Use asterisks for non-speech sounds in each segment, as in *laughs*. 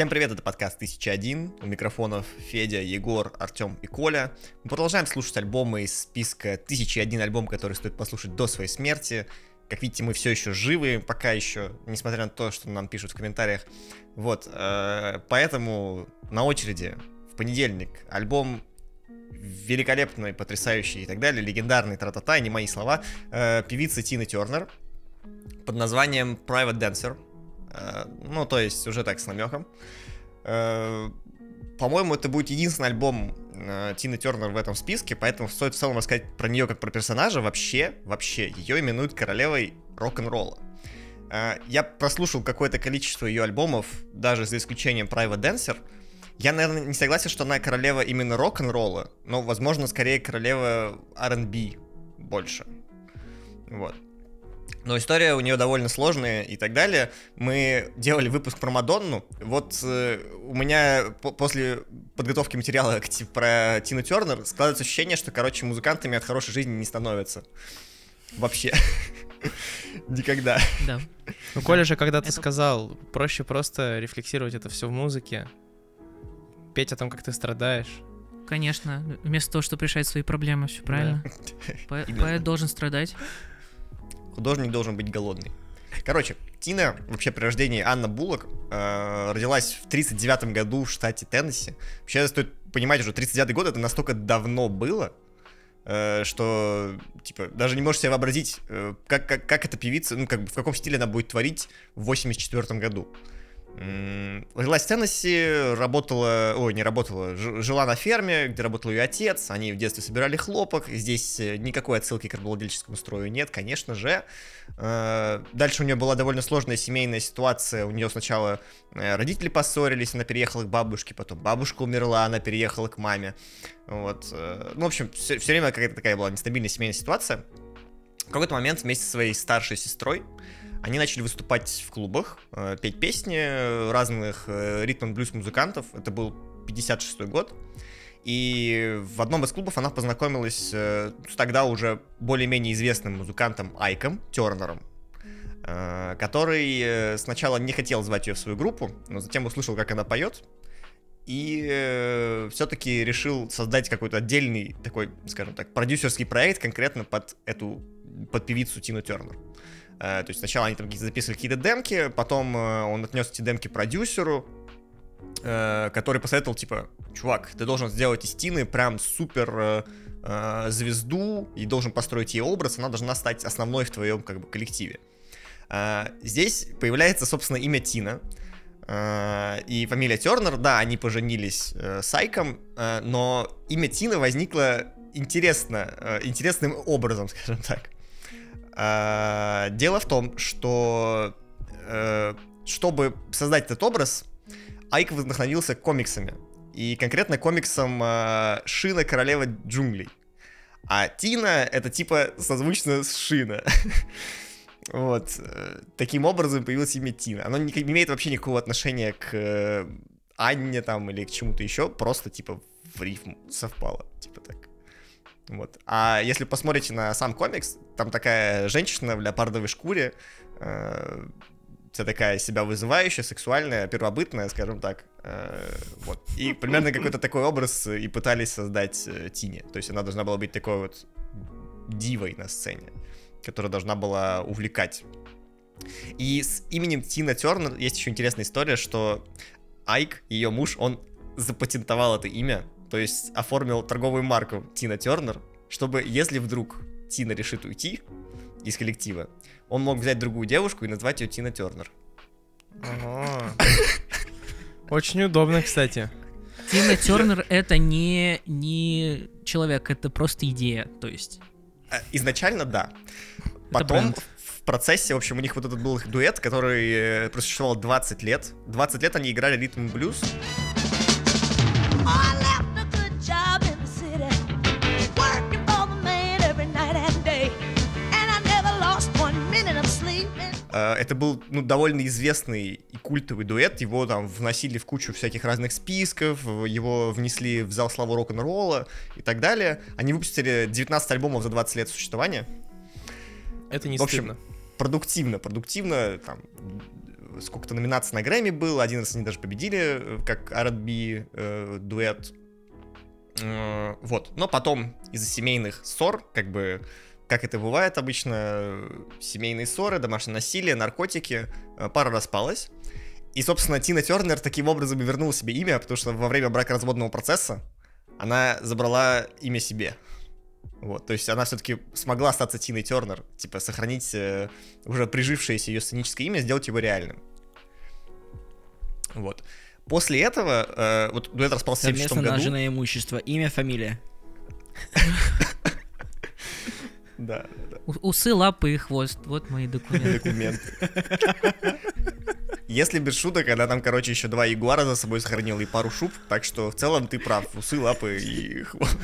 Всем привет, это подкаст 1001. У микрофонов Федя, Егор, Артем и Коля. Мы продолжаем слушать альбомы из списка 1001 альбом, который стоит послушать до своей смерти. Как видите, мы все еще живы, пока еще, несмотря на то, что нам пишут в комментариях. Вот, э, поэтому на очереди в понедельник альбом великолепный, потрясающий и так далее, легендарный, тра-та-та, не мои слова, э, певицы Тины Тернер под названием Private Dancer. Э, ну, то есть уже так с намеком. Э, по-моему, это будет единственный альбом э, Тины Тернер в этом списке, поэтому стоит в целом рассказать про нее как про персонажа. Вообще, вообще, ее именуют королевой рок-н-ролла. Я прослушал какое-то количество ее альбомов, даже за исключением Private Dancer. Я, наверное, не согласен, что она королева именно рок-н-ролла, но, возможно, скорее королева R&B больше. Вот. Но история у нее довольно сложная и так далее. Мы делали выпуск про Мадонну. Вот э, у меня по после подготовки материала к, про Тину Тернер складывается ощущение, что, короче, музыкантами от хорошей жизни не становятся. Вообще. *laughs* Никогда. Да. Ну, Коля же когда-то сказал, проще просто рефлексировать это все в музыке, петь о том, как ты страдаешь. Конечно, вместо того, чтобы решать свои проблемы, все правильно. *laughs* Поэт должен страдать художник должен быть голодный. Короче, Тина, вообще при рождении Анна Буллок, э, родилась в 39 году в штате Теннесси. Вообще стоит понимать, что 39 год это настолько давно было, э, что, типа, даже не можешь себе вообразить, э, как, как, как эта певица, ну, как бы, в каком стиле она будет творить в 84 году. Родилась в Теннесси, работала, ой, не работала, жила на ферме, где работал ее отец, они в детстве собирали хлопок, здесь э, никакой отсылки к рабовладельческому строю нет, конечно же. Э, дальше у нее была довольно сложная семейная ситуация, у нее сначала э, родители поссорились, она переехала к бабушке, потом бабушка умерла, она переехала к маме, вот. Ну, в общем, все, все время какая-то такая была нестабильная семейная ситуация. В какой-то момент вместе со своей старшей сестрой они начали выступать в клубах, э, петь песни разных э, ритм-блюз музыкантов. Это был 56 год. И в одном из клубов она познакомилась э, с тогда уже более-менее известным музыкантом Айком Тернером, который сначала не хотел звать ее в свою группу, но затем услышал, как она поет, и все-таки решил создать какой-то отдельный такой, скажем так, продюсерский проект конкретно под эту, под певицу Тину Тернер. Э, то есть сначала они там записывали какие-то демки, потом э, он отнес эти демки продюсеру, э, который посоветовал, типа, чувак, ты должен сделать из Тины прям супер звезду и должен построить ей образ, она должна стать основной в твоем как бы коллективе. Здесь появляется, собственно, имя Тина, и фамилия Тернер, да, они поженились с Айком, но имя Тина возникло интересно, интересным образом, *laughs* скажем так. А, дело в том, что э, чтобы создать этот образ, Айк вдохновился комиксами. И конкретно комиксом э, Шина Королева джунглей. А Тина это типа созвучно с Шина. *laughs* Вот. Таким образом появилось имя Тина. Оно не имеет вообще никакого отношения к э, Анне там или к чему-то еще, просто типа в рифм совпало. Типа так. Вот. А если посмотрите на сам комикс, там такая женщина в леопардовой шкуре, э, вся такая себя вызывающая, сексуальная, первобытная, скажем так. Э, вот. И примерно какой-то такой образ и пытались создать э, Тине. То есть она должна была быть такой вот дивой на сцене, которая должна была увлекать. И с именем Тина Тернер есть еще интересная история, что Айк, ее муж, он запатентовал это имя, то есть оформил торговую марку Тина Тернер, чтобы если вдруг Тина решит уйти из коллектива, он мог взять другую девушку и назвать ее Тина Тернер. Очень удобно, кстати. Тина Тернер это не, не человек, это просто идея, то есть. Э, изначально да. Потом в процессе, в общем, у них вот этот был дуэт, который э, просуществовал 20 лет. 20 лет они играли ритм блюз. Это был ну, довольно известный и культовый дуэт. Его там вносили в кучу всяких разных списков, его внесли в зал славы рок-н-ролла и так далее. Они выпустили 19 альбомов за 20 лет существования. Это не в общем, стыдно. продуктивно, продуктивно. Там, сколько-то номинаций на Грэмми было, один раз они даже победили, э, как R&B э, дуэт. Э, вот, но потом из-за семейных ссор, как бы, как это бывает обычно, семейные ссоры, домашнее насилие, наркотики, э, пара распалась. И, собственно, Тина Тернер таким образом вернула себе имя, потому что во время бракоразводного процесса она забрала имя себе. Вот, то есть она все-таки смогла остаться Тиной Тернер, типа сохранить э, уже прижившееся ее сценическое имя, сделать его реальным. Вот. После этого, э, вот дуэт распался в 76 Совместно году. наженное имущество. Имя, фамилия. *laughs* Да, Усы, лапы и хвост. Вот мои документы. документы. Если без шуток, она там, короче, еще два ягуара за собой сохранила и пару шуб, так что в целом ты прав, усы, лапы и хвост.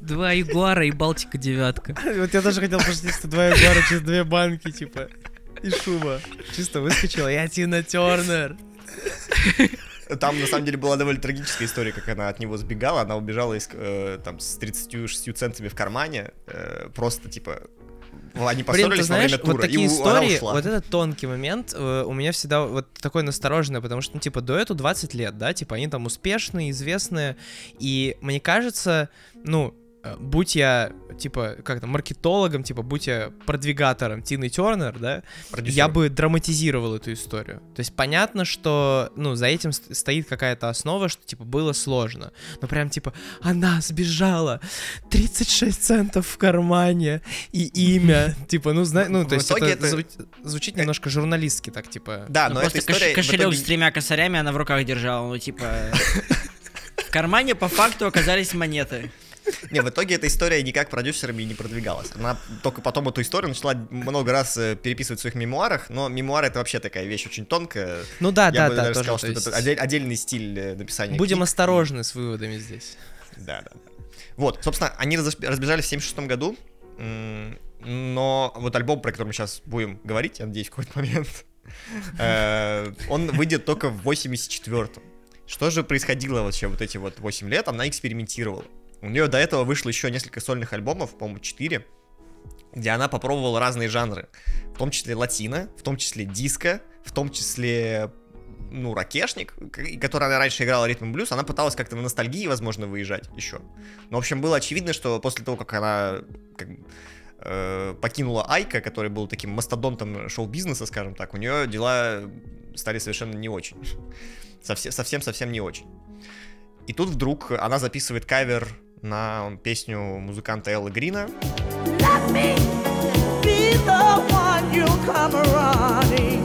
Два Ягуара и Балтика девятка. Вот я тоже хотел пошутить, что два ягуара через две банки, типа, и шуба. Чисто выскочила, я Тина Тернер. Там, на самом деле, была довольно трагическая история, как она от него сбегала. Она убежала из, э, там, с 36 центами в кармане. э, просто, типа, они Блин, поссорились ты знаешь, во время тура, вот такие и истории, вот этот тонкий момент э, у меня всегда вот такой настороженный, потому что, ну, типа, дуэту 20 лет, да, типа, они там успешные, известные, и мне кажется, ну, будь я, типа, как то маркетологом, типа, будь я продвигатором Тины Тернер, да, Продюсер. я бы драматизировал эту историю. То есть понятно, что, ну, за этим ст- стоит какая-то основа, что, типа, было сложно. Но прям, типа, она сбежала, 36 центов в кармане и имя. *laughs* Типа, ну, знаешь, ну, то есть это это- зву- звучит немножко журналистски так, типа. Да, Ну, но просто кош- в кошелек с тремя косарями она в руках держала, ну, типа... *laughs* В кармане по факту оказались монеты. Не, в итоге эта история никак продюсерами не продвигалась. Она только потом эту историю начала много раз э, переписывать в своих мемуарах, но мемуары это вообще такая вещь очень тонкая. Ну да, Я да, бы да, даже тоже. сказал, то что есть это отдель- отдельный стиль э, написания Будем книг. осторожны с выводами здесь. Да, да. Вот, собственно, они разбежались в 76 году, но вот альбом, про который мы сейчас будем говорить, я надеюсь, в какой-то момент, *laughs* э, он выйдет только в 84-м. Что же происходило вообще вот эти вот 8 лет? Она экспериментировала. У нее до этого вышло еще несколько сольных альбомов, по-моему, 4, где она попробовала разные жанры. В том числе латино, в том числе диско, в том числе ну, ракешник, который она раньше играла ритм блюз, она пыталась как-то на ностальгии, возможно, выезжать еще. Но, в общем, было очевидно, что после того, как она как э, покинула Айка, который был таким мастодонтом шоу-бизнеса, скажем так, у нее дела стали совершенно не очень. *laughs* Совсе- Совсем-совсем не очень. И тут вдруг она записывает кавер на песню музыканта Элла Грина. Let me be the one you come running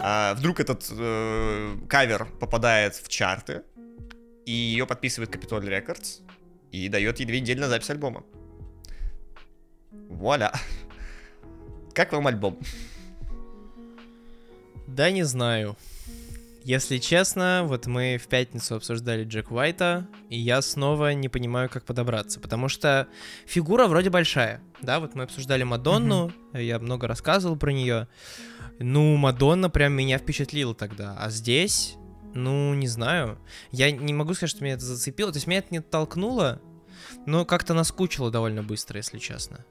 А, вдруг этот э, кавер попадает в чарты, и ее подписывает Capitol Records и дает ей две недели на запись альбома. Вуаля. Как вам альбом? Да не знаю. Если честно, вот мы в пятницу обсуждали Джек Уайта, и я снова не понимаю, как подобраться, потому что фигура вроде большая, да, вот мы обсуждали Мадонну, я много рассказывал про нее, ну, Мадонна прям меня впечатлила тогда, а здесь, ну, не знаю, я не могу сказать, что меня это зацепило, то есть меня это не толкнуло, но как-то наскучило довольно быстро, если честно.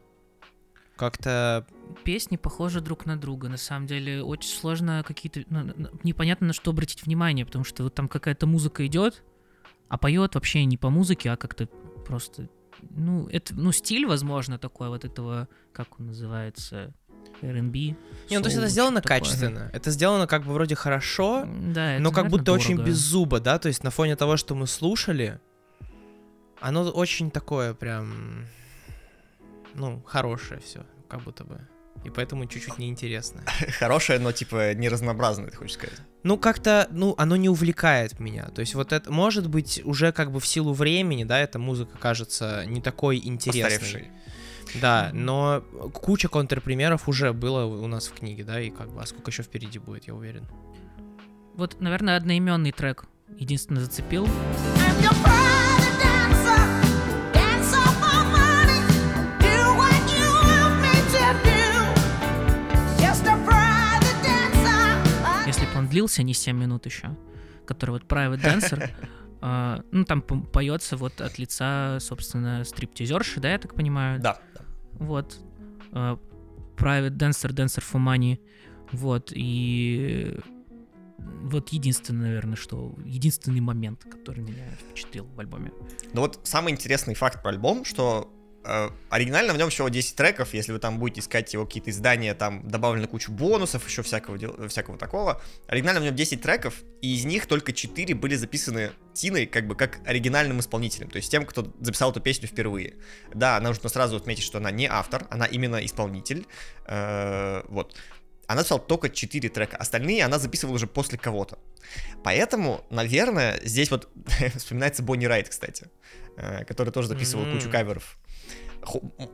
Как-то Песни похожи друг на друга. На самом деле очень сложно какие-то... ну, непонятно на что обратить внимание, потому что вот там какая-то музыка идет, а поет вообще не по музыке, а как-то просто... Ну, это, ну, стиль, возможно, такой вот этого, как он называется, R&B. Не, ну то есть это сделано такое. качественно. Это сделано как бы вроде хорошо, Да, но как будто очень дорого. без зуба, да? То есть на фоне того, что мы слушали, оно очень такое прям, ну, хорошее все, как будто бы. И поэтому чуть-чуть неинтересно. *laughs* Хорошее, но типа не разнообразное, ты хочешь сказать. Ну, как-то, ну, оно не увлекает меня. То есть вот это, может быть, уже как бы в силу времени, да, эта музыка кажется не такой интересной. Постаревший. Да, но куча контрпримеров уже было у нас в книге, да, и как бы, а сколько еще впереди будет, я уверен. Вот, наверное, одноименный трек единственно зацепил. I'm your длился не 7 минут еще, который вот Private Dancer, *laughs* а, ну, там поется вот от лица, собственно, стриптизерши, да, я так понимаю? Да. вот, э, Private Dancer, Dancer for Money, вот, и вот единственное, наверное, что, единственный момент, который меня впечатлил в альбоме. Ну вот самый интересный факт про альбом, что оригинально в нем всего 10 треков, если вы там будете искать его какие-то издания, там добавлена куча бонусов, еще всякого, дел- всякого такого. Оригинально в нем 10 треков, и из них только 4 были записаны Тиной как бы как оригинальным исполнителем, то есть тем, кто записал эту песню впервые. Да, нужно сразу отметить, что она не автор, она именно исполнитель. Э, вот. Она записала только 4 трека, остальные она записывала уже после кого-то. Поэтому, наверное, здесь вот *laughs* вспоминается Бонни Райт, кстати, э, который тоже записывал кучу каверов.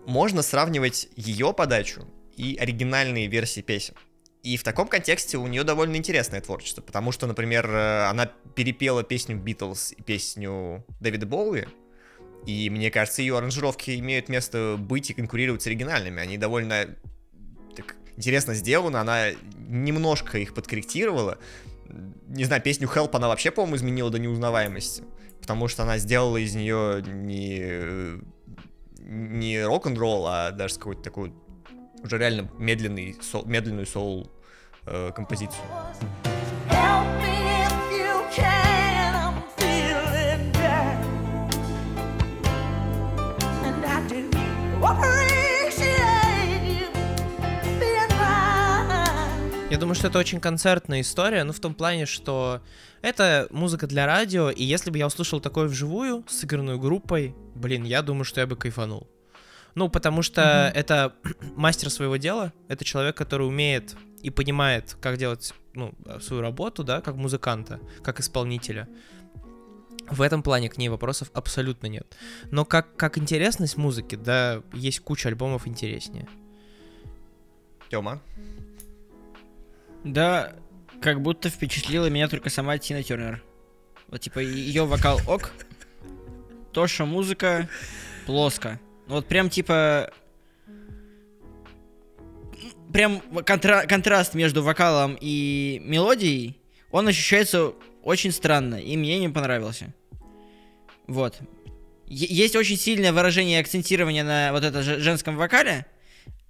Можно сравнивать ее подачу и оригинальные версии песен. И в таком контексте у нее довольно интересное творчество, потому что, например, э, она перепела песню Битлз и песню Дэвида Боуи, и мне кажется, ее аранжировки имеют место быть и конкурировать с оригинальными. Они довольно так интересно сделаны, она немножко их подкорректировала. Не знаю, песню Help она вообще, по-моему, изменила до неузнаваемости, потому что она сделала из нее не, не рок-н-ролл, а даже какой-то такой уже реально медленный, сол- медленную соул э. Help что это очень концертная история, ну, в том плане, что это музыка для радио, и если бы я услышал такое вживую, сыгранную группой, блин, я думаю, что я бы кайфанул. Ну, потому что это *clears throat* мастер своего дела, это человек, который умеет и понимает, как делать ну, свою работу, да, как музыканта, как исполнителя. В этом плане к ней вопросов абсолютно нет. Но как, как интересность музыки, да, есть куча альбомов интереснее. Тёма? Да, как будто впечатлила меня только сама Тина Тернер. Вот типа ее вокал ок, то, что музыка плоско. Ну Вот прям типа... Прям контра- контраст между вокалом и мелодией, он ощущается очень странно, и мне не понравился. Вот. Е- есть очень сильное выражение акцентирования на вот это же- женском вокале,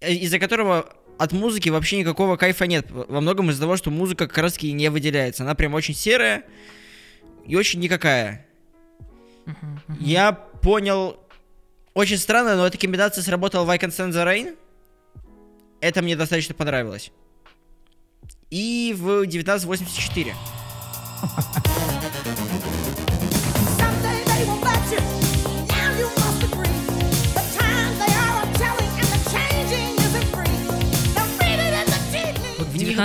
э, из-за которого от музыки вообще никакого кайфа нет. Во многом из-за того, что музыка как раз таки не выделяется. Она прям очень серая и очень никакая. Я понял... Очень странно, но эта комбинация сработала в I Can Stand the Rain. Это мне достаточно понравилось. И в 1984. *laughs*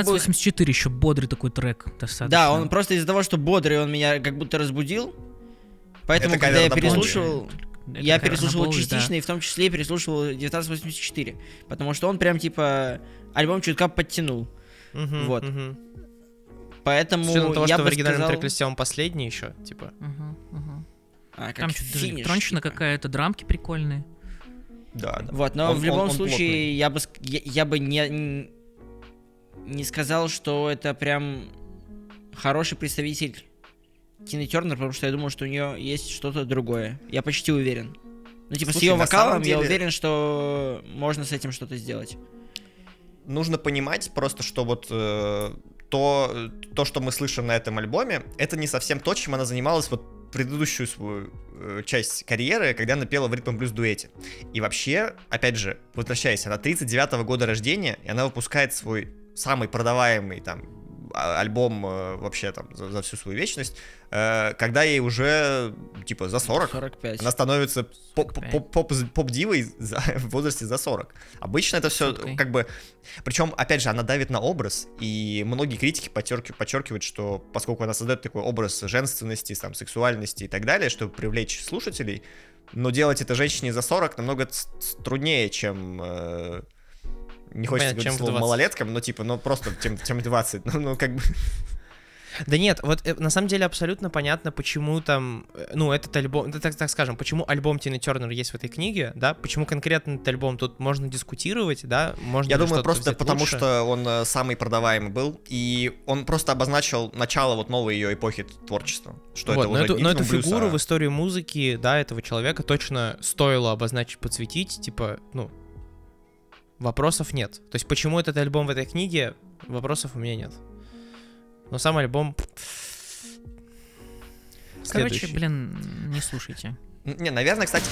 1984 бы... еще бодрый такой трек. Достаточно. Да, он просто из-за того, что бодрый, он меня как будто разбудил. Поэтому, это когда я переслушивал... Это я переслушивал частично, да. и в том числе переслушивал 1984. Потому что он прям, типа, альбом чутка подтянул. Угу, вот. Угу. Поэтому С учетом того, я что в оригинальном сказал... трек-листе он последний еще, типа. Угу, угу. А, как Там что-то электронщина типа. какая-то, драмки прикольные. Да, да. Вот, но он, в любом он, он случае плотный. я бы я, я бы не не сказал, что это прям хороший представитель Тины Тернер, потому что я думаю, что у нее есть что-то другое. Я почти уверен. Ну, типа, Слушай, с ее вокалом самом я деле- уверен, что можно с этим что-то сделать. нужно понимать просто, что вот э, то, то, что мы слышим на этом альбоме, это не совсем то, чем она занималась вот предыдущую свою э, часть карьеры, когда она пела в ритм блюз дуэте. И вообще, опять же, возвращаясь, она 39 года рождения, и она выпускает свой самый продаваемый там а- альбом э, вообще там за, за всю свою вечность, э, когда ей уже типа за 40. 45. Она становится поп- 45. поп- поп- поп-дивой *laughs* в возрасте за 40. Обычно это все Суткой. как бы... Причем, опять же, она давит на образ, и многие критики подчерки- подчеркивают, что поскольку она создает такой образ женственности, там, сексуальности и так далее, чтобы привлечь слушателей, но делать это женщине за 40 намного труднее, чем... э, не хочется Понятно, говорить слово 20. малолеткам, но типа, ну просто, чем, чем 20. Ну, ну, как бы... Да нет, вот э, на самом деле абсолютно понятно, почему там, э, ну, этот альбом, так, так скажем, почему альбом Тины Тернер есть в этой книге, да, почему конкретно этот альбом тут можно дискутировать, да, можно Я думаю, просто потому, лучше. что он э, самый продаваемый был, и он просто обозначил начало вот новой ее эпохи творчества. Что вот, это но, уже эту, но эту фигуру а- в истории музыки, да, этого человека точно стоило обозначить, подсветить, типа, ну, вопросов нет. То есть, почему этот альбом в этой книге, вопросов у меня нет. Но сам альбом... Короче, следующий. блин, не слушайте. Не, наверное, кстати,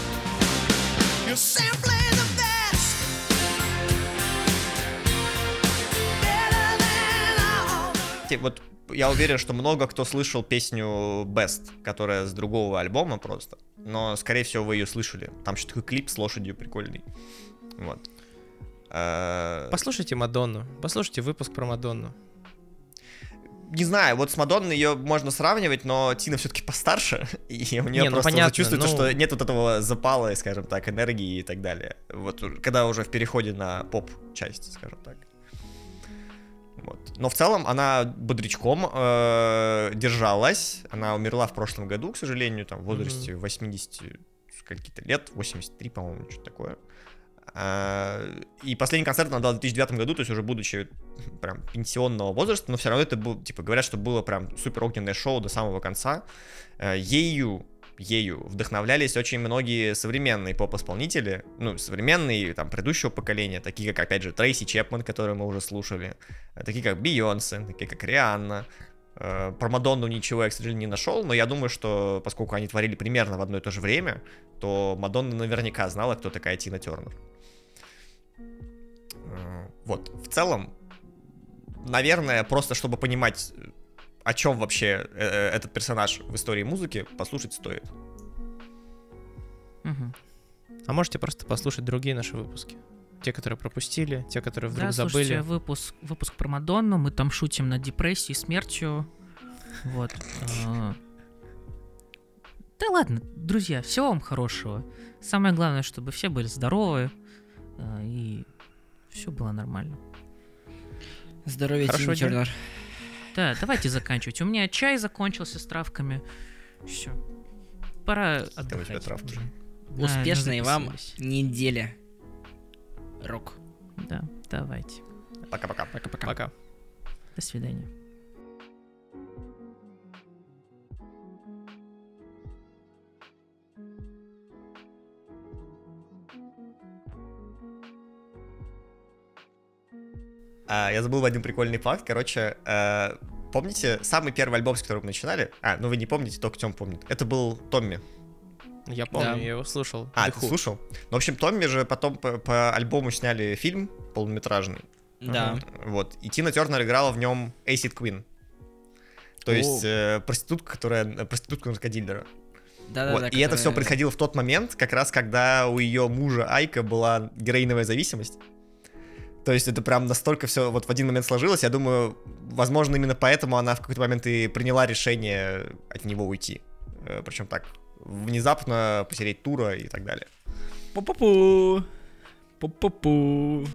вот я уверен, что много кто слышал песню Best, которая с другого альбома просто. Но, скорее всего, вы ее слышали. Там еще такой клип с лошадью прикольный. Вот. Э, Послушайте Мадонну. Послушайте выпуск про Мадонну. Не знаю, вот с Мадонной ее можно сравнивать, но Тина все-таки постарше, *laughs* и у нее Не, ну просто понятно, чувствуется, ну- что нет вот этого запала, скажем так, энергии и так далее. Вот когда уже в переходе на поп-часть, скажем так. Вот. Но в целом она бодрячком э, держалась. Она умерла в прошлом году, к сожалению, там в возрасте 80 каких-то лет, 83, по-моему, что-то такое. А, И последний концерт она дала в 2009 году, то есть уже будучи *laughs* прям пенсионного возраста, но все равно это был, типа, говорят, что было прям супер огненное шоу до самого конца. Э, Ею, ею вдохновлялись очень многие современные поп-исполнители, ну, современные, там, предыдущего поколения, такие как, опять же, Трейси Чепман, которую мы уже слушали, э, такие как Бейонсе, такие как Рианна, Э, Про Мадонну ничего я, к сожалению, не нашел, но я думаю, что поскольку они творили примерно в одно и то же время, то Мадонна наверняка знала, кто такая Тина Тернер. Э, Вот, в целом, наверное, просто чтобы понимать, о чем вообще э, э, этот персонаж в истории музыки, послушать стоит. Мгм. А можете просто послушать другие наши выпуски. Те, которые пропустили, те, которые вдруг Да, забыли. слушайте выпуск, выпуск про Мадонну, мы там шутим над депрессией, смертью. Вот. Да ладно, друзья, всего вам хорошего. Самое главное, чтобы все были здоровы и все было нормально. Здоровья, Хорошего Тина дня. Тернер. Да, давайте заканчивать. У меня чай закончился с травками. Все. Пора отдыхать. травки? Да, Успешной вам неделя. Рок. Да, давайте. Пока-пока. Пока-пока. Пока. До свидания. А, я забыл один прикольный факт. Короче, э, помните самый первый альбом, с которого мы начинали? А, ну вы не помните, только Тём помнит. Это был Томми. Я помню, Да. я его слушал. А, ты слушал? Ну, в общем, Томми же потом по, по альбому сняли фильм полнометражный. Да. Вот. И Тина Тернер играла в нем Acid Queen. То есть э, проститутка, которая... проститутка наркодилера. Да, да, Вот, да. И это все которая- происходило в тот момент, как раз когда у ее мужа Айка была героиновая зависимость. То есть это прям настолько все вот в один момент сложилось. Я думаю, возможно, именно поэтому она в какой-то момент и приняла решение от него уйти. Причем так, внезапно потерять тура и так далее. Пу-пу-пу. Пу-пу-пу.